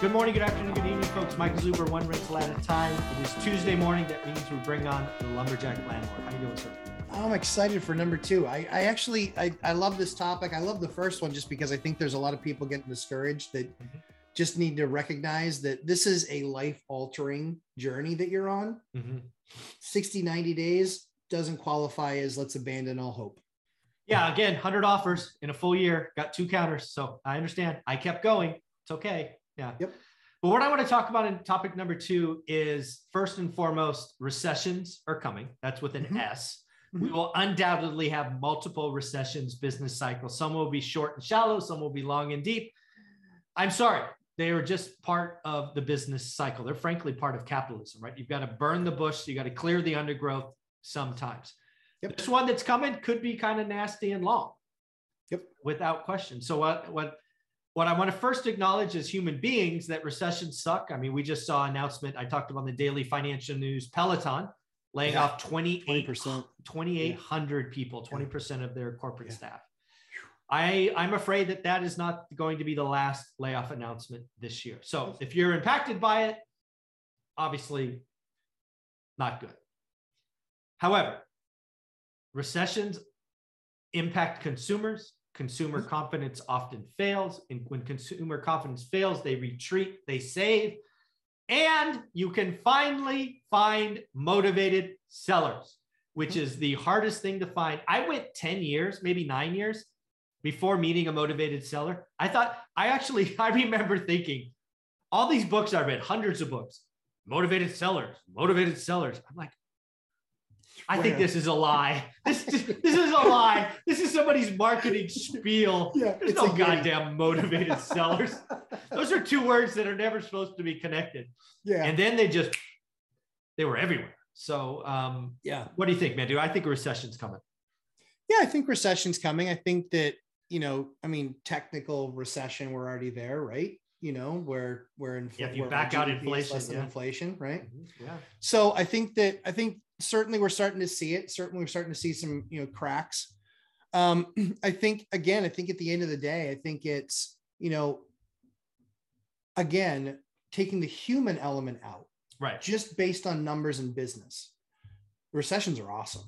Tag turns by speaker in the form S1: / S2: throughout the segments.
S1: Good morning, good afternoon, good evening, folks. Michael Zuber, one rental at a time. It is Tuesday morning. That means we bring on the lumberjack landlord. How you doing, sir?
S2: I'm excited for number two. I, I actually I, I love this topic. I love the first one just because I think there's a lot of people getting discouraged that
S1: Mhm.
S2: just need to recognize that this is a life altering journey that you're on.
S1: Mm-hmm.
S2: 60, 90 days doesn't qualify as let's abandon all hope.
S1: Yeah, again, 100 offers in a full year, got two counters. So I understand. I kept going. It's okay. Yeah.
S2: Yep.
S1: But what I want to talk about in topic number two is first and foremost, recessions are coming. That's with an
S2: Mhm.
S1: S. We
S2: Mhm.
S1: will undoubtedly have multiple recessions, business cycles. Some will be short and shallow, some will be long and deep. I'm sorry, they are just part of the business cycle. They're frankly part of capitalism, right? You've got to burn the bush, you got to clear the undergrowth sometimes.
S2: Yep.
S1: This one that's coming could be kind of nasty and long.
S2: Yep.
S1: Without question. So what what what I want to first acknowledge as human beings that recessions suck. I mean, we just saw an announcement. I talked about the daily financial news Peloton laying
S2: Yeah.
S1: off 28
S2: 20%.
S1: 2,800 people, 20% of their corporate
S2: Yeah.
S1: staff. I, I'm afraid that that is not going to be the last layoff announcement this year. So if you're impacted by it, obviously not good. However, recessions impact consumers. Consumer confidence often fails. And when consumer confidence fails, they retreat, they save, and you can finally find motivated sellers, which hmm. is the hardest thing to find. I went 10 years, maybe nine years before meeting a motivated seller. I thought, I actually, I remember thinking, all these books I read, hundreds of books, motivated sellers, motivated sellers. I'm like, I think this is a lie. This, this is a lie. This is somebody's marketing spiel.
S2: Yeah,
S1: There's
S2: it's
S1: no
S2: a goodie.
S1: goddamn motivated sellers. Those are two words that are never supposed to be connected.
S2: Yeah.
S1: And then they just, they were everywhere. So, um,
S2: yeah.
S1: what do you think, man? Do I think a recession's coming?
S2: Yeah, I think recession's coming. I think that, you know, I mean, technical recession, we're already there, right? You know, where where in
S1: Yeah, if you back out inflation,
S2: less than
S1: yeah.
S2: inflation, right?
S1: Yeah.
S2: so i think that i think certainly we're starting to see it. Certainly we're starting to see some you know cracks. Um i think again i think at the end of the day i think it's you know again taking the human element out
S1: Right.
S2: just based on numbers and business. Recessions are awesome.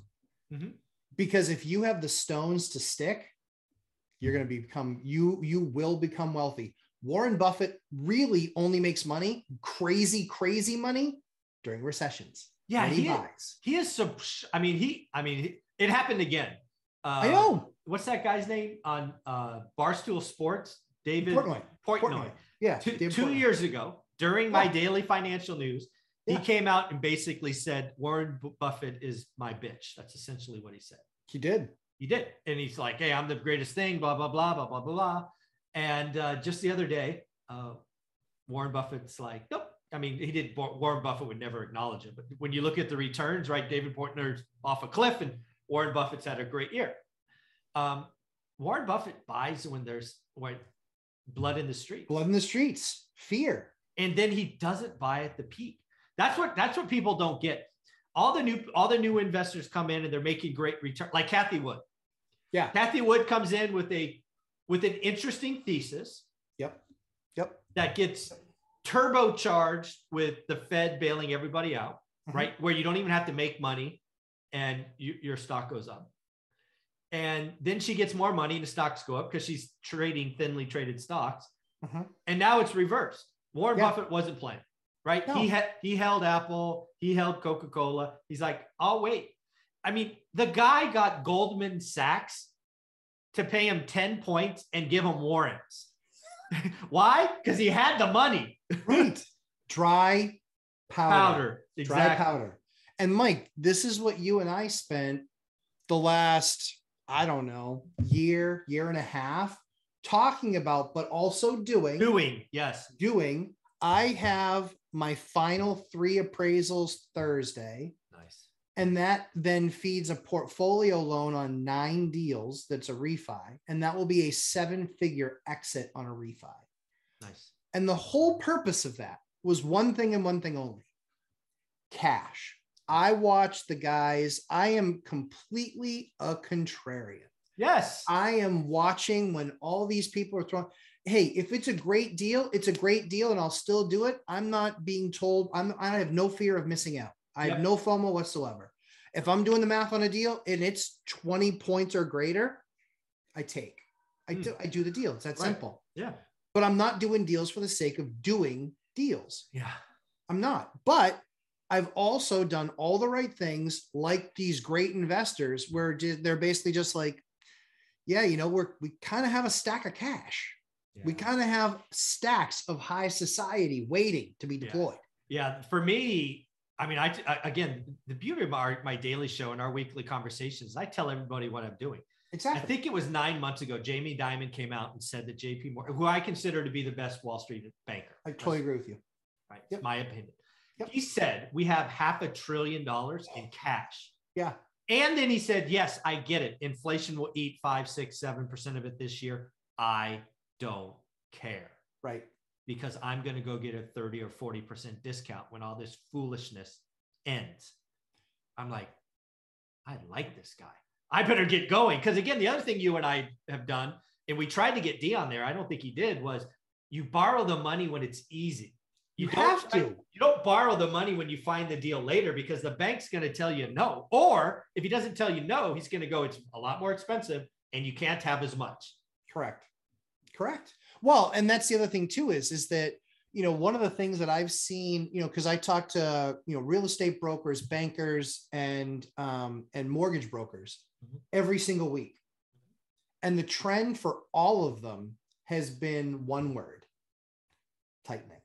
S1: Mhm.
S2: because if you have the stones to stick you're going to become you you will become wealthy. Warren buffett really only makes money crazy crazy money during recessions
S1: Yeah.
S2: he, buys
S1: he is so, I mean, he, I mean, he- it happened again. Uh,
S2: i know
S1: What's that guy's name on uh, Barstool Sports? David
S2: Portnoy.
S1: Portnoy.
S2: Portnoy. yeah
S1: Two, two years ago, during my
S2: Yeah.
S1: daily financial news,
S2: Yeah.
S1: he came out and basically said, Warren Bu- Buffett is my bitch. That's essentially what he said.
S2: he did
S1: He did. And he's like, hey, I'm the greatest thing, blah, blah, blah, blah, blah, blah, blah. And uh, just the other day, uh, Warren Buffett's like, nope. I mean, he did. Warren Buffett would never acknowledge it. But when you look at the returns, right, David Portner's off a cliff and Warren Buffett's had a great year. Um, Warren Buffett buys when there's what, blood in the street.
S2: blood in the streets fear
S1: and then he doesn't buy at the peak. That's what that's what people don't get. All the new all the new investors come in and they're making great return, like Cathie Wood.
S2: yeah
S1: Cathie Wood comes in with a with an interesting thesis
S2: yep yep
S1: that gets turbocharged with the Fed bailing everybody out,
S2: Mhm.
S1: right? Where you don't even have to make money and you, your stock goes up. And then she gets more money and the stocks go up because she's trading thinly traded stocks.
S2: Mhm.
S1: And now it's reversed. Warren
S2: Yeah.
S1: Buffett wasn't playing, right?
S2: No.
S1: He had he held Apple, he held Coca-Cola. He's like, I'll wait. I mean, the guy got Goldman Sachs to pay him 10 points and give him warrants. Why? Because he had the money.
S2: Right dry powder,
S1: Powder.
S2: dry powder and mike this is what you and i spent the last i don't know year year and a half talking about, but also doing
S1: Doing, yes.
S2: doing. I have my final three appraisals Thursday,
S1: Nice.
S2: and that then feeds a portfolio loan on nine deals that's a refi, and that will be a seven figure exit on a refi.
S1: Nice.
S2: And the whole purpose of that was one thing and one thing only cash. I watch the guys, I am completely a contrarian.
S1: Yes.
S2: I am watching when all these people are throwing. Hey, if it's a great deal, it's a great deal, and I'll still do it. I'm not being told. I'm. I have no fear of missing out. I have no FOMO whatsoever. If I'm doing the math on a deal and it's 20 points or greater, I take. I
S1: Hmm.
S2: do. I do the deal. It's that
S1: Right.
S2: simple.
S1: yeah.
S2: But I'm not doing deals for the sake of doing deals.
S1: Yeah.
S2: I'm not. But I've also done all the right things, like these great investors, where they're basically just like, yeah, you know, we're we kind of have a stack of cash. We kind of have stacks of high society waiting to be
S1: Yeah.
S2: deployed.
S1: Yeah, for me, I mean, I, I again, the beauty of our, my daily show and our weekly conversations, I tell everybody what I'm doing. I think it was nine months ago, Jamie Dimon came out and said that JP Morgan, who I consider to be the best Wall Street banker,
S2: I totally agree with you.
S1: right?
S2: Yep.
S1: My opinion.
S2: Yep.
S1: He said we have half a trillion dollars in cash.
S2: Yeah.
S1: And then he said, Yes, I get it. Inflation will eat five, six, seven percent of it this year. I don't care
S2: Right.
S1: because I'm going to go get a 30 or 40% discount when all this foolishness ends. I'm like, I like this guy. I better get going. Because again, the other thing you and I have done, and we tried to get Dion there, I don't think he did, was you borrow the money when it's easy.
S2: You
S1: don't
S2: have to.
S1: You don't borrow the money when you find the deal later because the bank's going to tell you no. Or if he doesn't tell you no, he's going to go, it's a lot more expensive and you can't have as much.
S2: Correct. Correct. Well, and that's the other thing too is is that you know one of the things that I've seen you know because I talk to you know real estate brokers, bankers, and um, and mortgage brokers
S1: Mhm.
S2: every single week, and the trend for all of them has been one word: tightening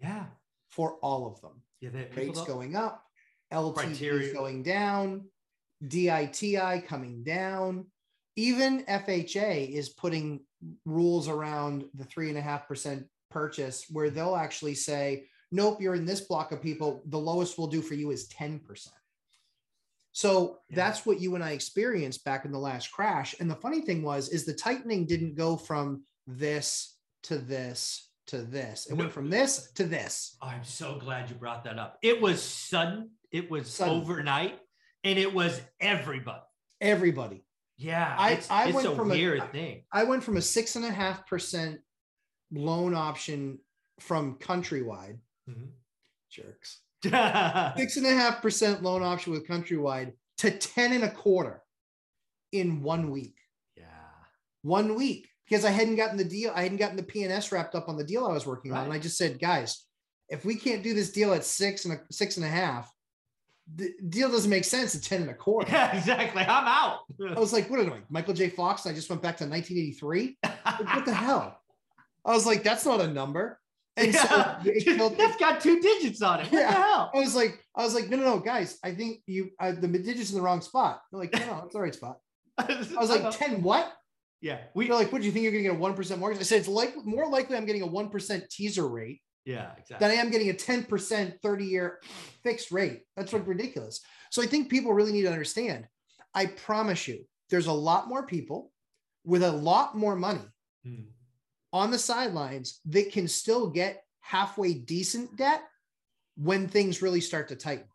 S1: Yeah.
S2: for all of them.
S1: Yeah. That
S2: Rates going up, LTV going down, DTI coming down. Even FHA is putting rules around the three and a half percent purchase where they'll actually say, nope, you're in this block of people. The lowest we'll do for you is 10%. So
S1: Yeah.
S2: that's what you and I experienced back in the last crash. And the funny thing was, is the tightening didn't go from this to this to this. It
S1: No.
S2: went from this to this.
S1: I'm so glad you brought that up. It was sudden, it was
S2: Sudden.
S1: overnight, and it was everybody.
S2: Everybody.
S1: Yeah,
S2: I-
S1: it's,
S2: I
S1: it's
S2: went
S1: a
S2: from a-
S1: weird thing.
S2: I went from a six and a half percent loan option from Countrywide,
S1: Mhm.
S2: jerks, six and a half percent loan option with Countrywide to 10 and a quarter in one week. Yeah. One week because I hadn't gotten the deal, I hadn't gotten the P&S wrapped up on the deal I was working on. And I just said, guys, if we can't do this deal at six and a six and a half, the deal doesn't make sense at 10 and a quarter.
S1: yeah, exactly. I'm out.
S2: I was like, what am I, Michael J. Fox? And I just went back to 1983. Like, what the hell? I was like, that's not a number. And
S1: Yeah.
S2: killed,
S1: That's got two digits on it. What
S2: Yeah.
S1: the hell?
S2: I was like, I was like, no, no, no, guys, I think you uh, the digits in the wrong spot. They're like, no, no, it's the right spot. I was like, 10 what?
S1: yeah, we,
S2: They're like, what do you think you're gonna get a one percent mortgage? I said it's like more likely I'm getting a one percent teaser rate
S1: yeah, exactly.
S2: than I am getting a 10% 30-year fixed rate. That's like ridiculous. So I think people really need to understand. I promise you, there's a lot more people with a lot more money
S1: Hmm.
S2: On the sidelines that can still get halfway decent debt when things really start to tighten.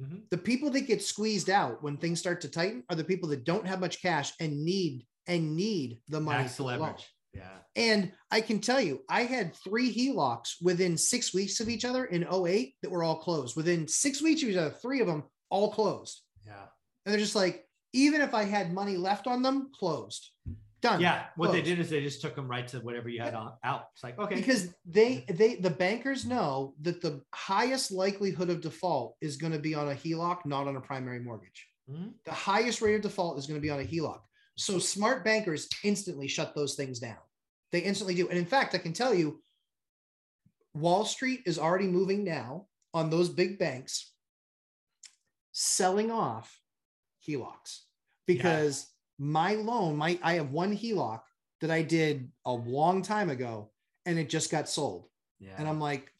S1: Mhm.
S2: The people that get squeezed out when things start to tighten are the people that don't have much cash and need and need the money
S1: Max
S2: loan.
S1: leverage. Yeah.
S2: And I can tell you, I had three HELOCs within six weeks of each other in 08 that were all closed. Within six weeks of each other, three of them all closed.
S1: Yeah.
S2: And they're just like, even if I had money left on them, closed. Done.
S1: Yeah. What they did is they just took them right to whatever you had on out. It's like, okay.
S2: because they they the bankers know that the highest likelihood of default is going to be on a HELOC, not on a primary mortgage.
S1: Mhm.
S2: The highest rate of default is going to be on a HELOC. So smart bankers instantly shut those things down. They instantly do. And in fact, I can tell you, Wall Street is already moving now on those big banks selling off HELOCs because my loan, my I have one HELOC that I did a long time ago and it just got sold.
S1: Yeah.
S2: And I'm like,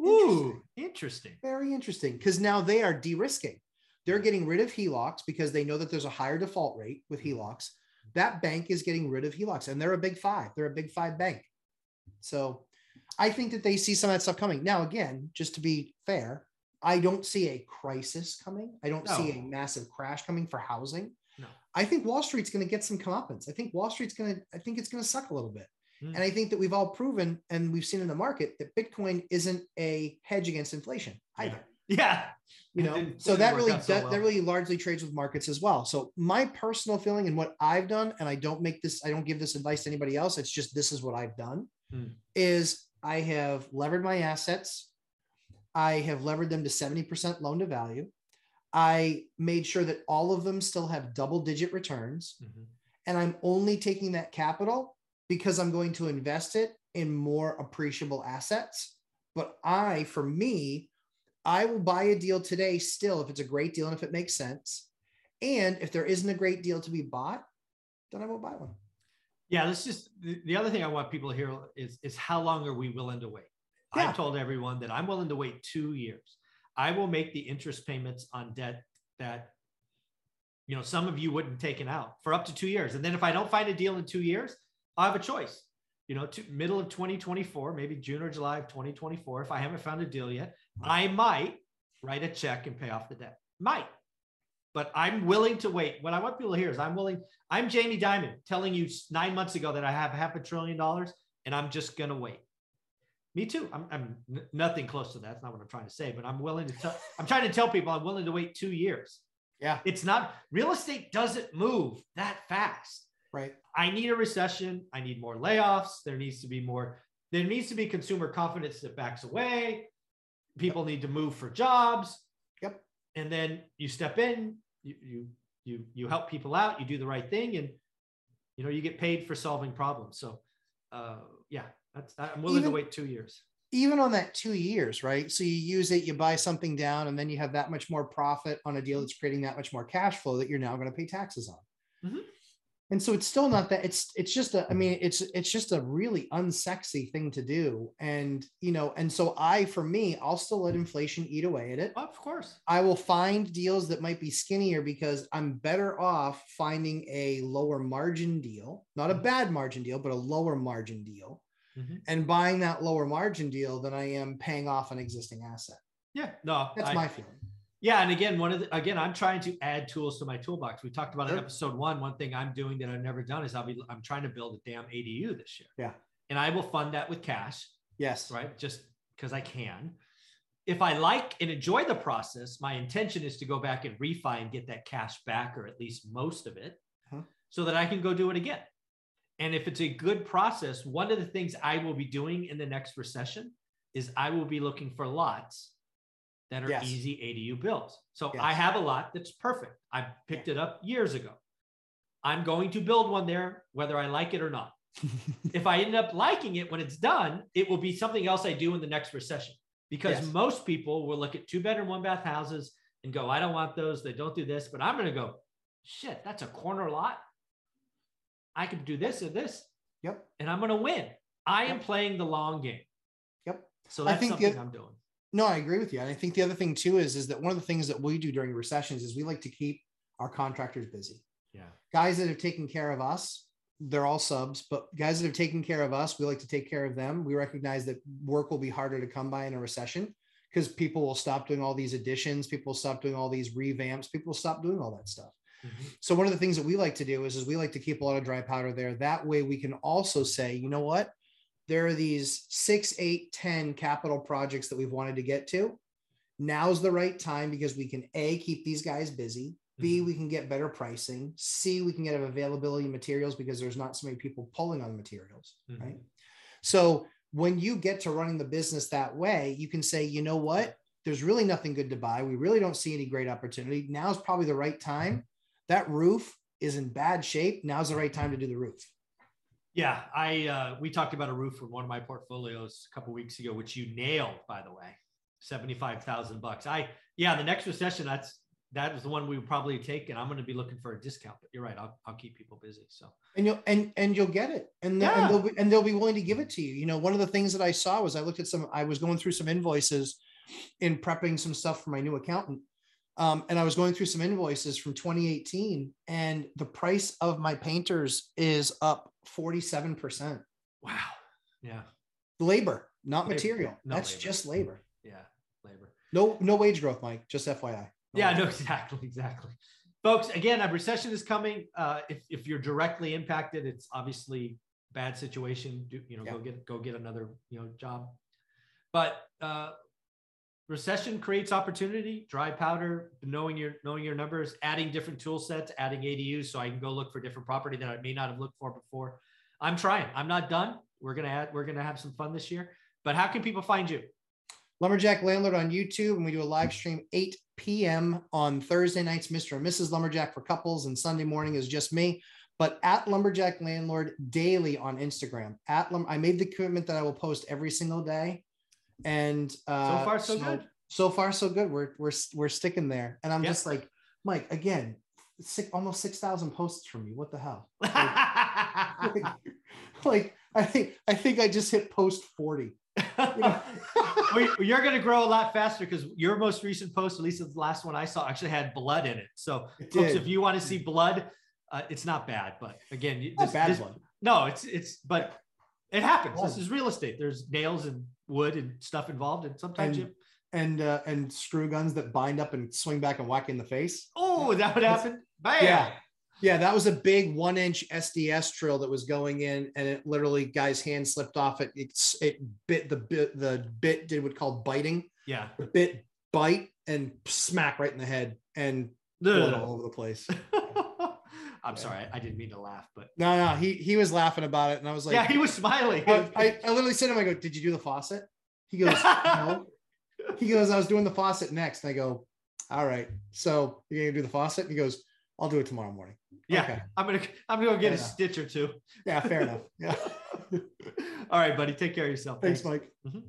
S1: Ooh, interesting.
S2: very interesting because now they are de-risking. They're getting rid of HELOCs because they know that there's a higher default rate with mm-hmm. HELOCs. That bank is getting rid of HELOCs and they're a big five. They're a big five bank. So I think that they see some of that stuff coming. Now, again, just to be fair, I don't see a crisis coming. I don't see a massive crash coming for housing.
S1: No.
S2: I think Wall Street's going to get some comeuppance. I think Wall Street's going to, I think it's going to suck a little bit.
S1: Hmm.
S2: And I think that we've all proven and we've seen in the market that Bitcoin isn't a hedge against inflation either.
S1: Yeah.
S2: You know,
S1: didn't-
S2: so
S1: didn't
S2: that really
S1: so
S2: that,
S1: well.
S2: that really largely trades with markets as well. So my personal feeling and what I've done, and I don't make this, I don't give this advice to anybody else. It's just this is what I've done,
S1: Hmm.
S2: is I have levered my assets. I have levered them to 70% loan to value. I made sure that all of them still have double digit returns.
S1: Mhm.
S2: And I'm only taking that capital because I'm going to invest it in more appreciable assets. But I, for me, I will buy a deal today still if it's a great deal and if it makes sense. And if there isn't a great deal to be bought, then I won't buy one.
S1: Yeah, let's just the, the other thing I want people to hear is is how long are we willing to wait?
S2: Yeah.
S1: I've told everyone that I'm willing to wait two years. I will make the interest payments on debt that you know some of you wouldn't taken out for up to two years. And then if I don't find a deal in two years, I have a choice. You know, to middle of 2024, maybe June or July of 2024. If I haven't found a deal yet, I might write a check and pay off the debt. Might. But I'm willing to wait. What I want people to hear is I'm willing, I'm Jamie Dimon telling you nine months ago that I have half a trillion dollars and I'm just going to wait. Me too. I'm, I'm n- nothing close to that. That's not what I'm trying to say, but I'm willing to tell, I'm trying to tell people I'm willing to wait two years.
S2: Yeah.
S1: It's not, real estate doesn't move that fast.
S2: Right.
S1: I need a recession. I need more layoffs. There needs to be more, there needs to be consumer confidence that backs away. People need to move for jobs.
S2: Yep.
S1: And then you step in, you, you, you, you help people out, you do the right thing, and you know, you get paid for solving problems. So, uh, yeah, that's, I'm willing
S2: Even-
S1: to wait two years.
S2: Even on that two years, right? So you use it, you buy something down, and then you have that much more profit on a deal that's creating that much more cash flow that you're now going to pay taxes on.
S1: Mhm.
S2: And so it's still not that it's it's just a I mean it's it's just a really unsexy thing to do. And you know, and so I for me, I'll still let inflation eat away at it.
S1: Of course.
S2: I will find deals that might be skinnier because I'm better off finding a lower margin deal, not a bad margin deal, but a lower margin deal,
S1: Mhm.
S2: and buying that lower margin deal than I am paying off an existing asset.
S1: Yeah, no,
S2: That's
S1: I-
S2: my feeling.
S1: Yeah, and again, one of the, again, I'm trying to add tools to my toolbox. We talked about in episode one. One thing I'm doing that I've never done is I'll be I'm trying to build a damn ADU this year.
S2: Yeah.
S1: and I will fund that with cash,
S2: Yes.
S1: right? Just because I can. If I like and enjoy the process, my intention is to go back and refi and get that cash back, or at least most of it,
S2: Huh.
S1: so that I can go do it again. And if it's a good process, one of the things I will be doing in the next recession is I will be looking for lots that are
S2: Yes.
S1: easy ADU builds. So
S2: Yes.
S1: I have a lot that's perfect. I picked it up years ago. I'm going to build one there, whether I like it or not. if I end up liking it when it's done, it will be something else I do in the next recession because
S2: Yes.
S1: most people will look at two bedroom, one bath houses and go, I don't want those. They don't do this. But I'm going to go, shit, that's a corner lot. I can do this or this,
S2: Yep.
S1: and I'm going to win. I am playing the long game.
S2: Yep.
S1: So
S2: I
S1: that's something
S2: the-
S1: I'm doing.
S2: No, I agree with you. And I think the other thing too is is that one of the things that we do during recessions is we like to keep our contractors busy.
S1: Yeah.
S2: Guys that have taken care of us, they're all subs, but guys that have taken care of us, we like to take care of them. We recognize that work will be harder to come by in a recession because people will stop doing all these additions, people will stop doing all these revamps, people will stop doing all that stuff.
S1: Mhm.
S2: So one of the things that we like to do is, is we like to keep a lot of dry powder there. That way we can also say, you know what? There are these six, eight, 10 capital projects that we've wanted to get to. Now's the right time because we can A, keep these guys busy. B,
S1: Mhm.
S2: we can get better pricing. C, we can get availability of materials because there's not so many people pulling on materials,
S1: Mhm.
S2: right? So when you get to running the business that way, you can say, you know what? There's really nothing good to buy. We really don't see any great opportunity. Now's probably the right time. That roof is in bad shape. Now's the right time to do the roof.
S1: Yeah, I uh, we talked about a roof from one of my portfolios a couple weeks ago, which you nailed, by the way, seventy five thousand bucks. I yeah, the next recession, that's that was the one we would probably take, and I'm going to be looking for a discount. But you're right, I'll, I'll keep people busy. So
S2: and you'll and and you'll get it and, they-
S1: Yeah.
S2: and they'll be, and they'll be willing to give it to you you know one of the things that i saw was i looked at some i was going through some invoices in prepping some stuff for my new accountant um, and i was going through some invoices from 2018 and the price of my painters is up 47%
S1: wow, yeah,
S2: labor not
S1: Labor.
S2: material
S1: No
S2: that's
S1: labor.
S2: just labor
S1: yeah, labor.
S2: no no wage growth mike just fyi
S1: Yeah, no, exactly, exactly. Folks, again, a recession is coming. Uh, if, if you're directly impacted, it's obviously bad situation. Do you know? Go get go get another you know job. But uh, recession creates opportunity. Dry powder, knowing your knowing your numbers, adding different tool sets, adding ADUs, so I can go look for different property that I may not have looked for before. I'm trying. I'm not done. We're gonna add. We're gonna have some fun this year. But how can people find you?
S2: Lumberjack Landlord on YouTube, and we do a live stream 8 p.m. on Thursday nights, Mr. and Mrs. Lumberjack for couples, and Sunday morning is just me. But at Lumberjack Landlord daily on Instagram. At Lum- I made the commitment that I will post every single day, and uh,
S1: So far, so good.
S2: So far, so good. We're we're we're sticking there, and I'm
S1: Yep.
S2: just like Mike again. Six, almost six thousand posts from you. What the hell? Like, like I think I think I just hit post forty.
S1: Well, You're going to grow a lot faster because your most recent post, at least the last one I saw, actually had blood in it. So,
S2: It
S1: folks, if you want to see blood, uh, it's not bad. But again,
S2: Not
S1: this-
S2: bad
S1: this-
S2: blood.
S1: No, it's it's but it happens. This is real estate. There's nails and wood and stuff involved, and sometimes
S2: And-
S1: you.
S2: and uh, and screw guns that bind up and swing back and whack you in the face.
S1: Oh, that would happen. Bam!
S2: Yeah. Yeah, that was a big one inch SDS drill that was going in, and it literally guy's hand slipped off it. It's it bit the bit the bit did what called biting.
S1: Yeah.
S2: The bit bite and smack right in the head and blood all over the place.
S1: I'm sorry, I didn't mean to laugh, but
S2: No, no, he he was laughing about it, and I was like,
S1: yeah, he was smiling.
S2: I, I, I literally said to him, I go, Did you do the faucet? He goes, No. He goes, I was doing the faucet next. And I go, All right. So you're gonna do the faucet? And he goes, I'll do it tomorrow morning.
S1: yeah,
S2: okay.
S1: I'm gonna I'm gonna get a
S2: Yeah.
S1: stitch or two.
S2: Yeah, fair enough. Yeah.
S1: All right, buddy. Take care of yourself.
S2: Thanks, Mike.
S1: Mhm.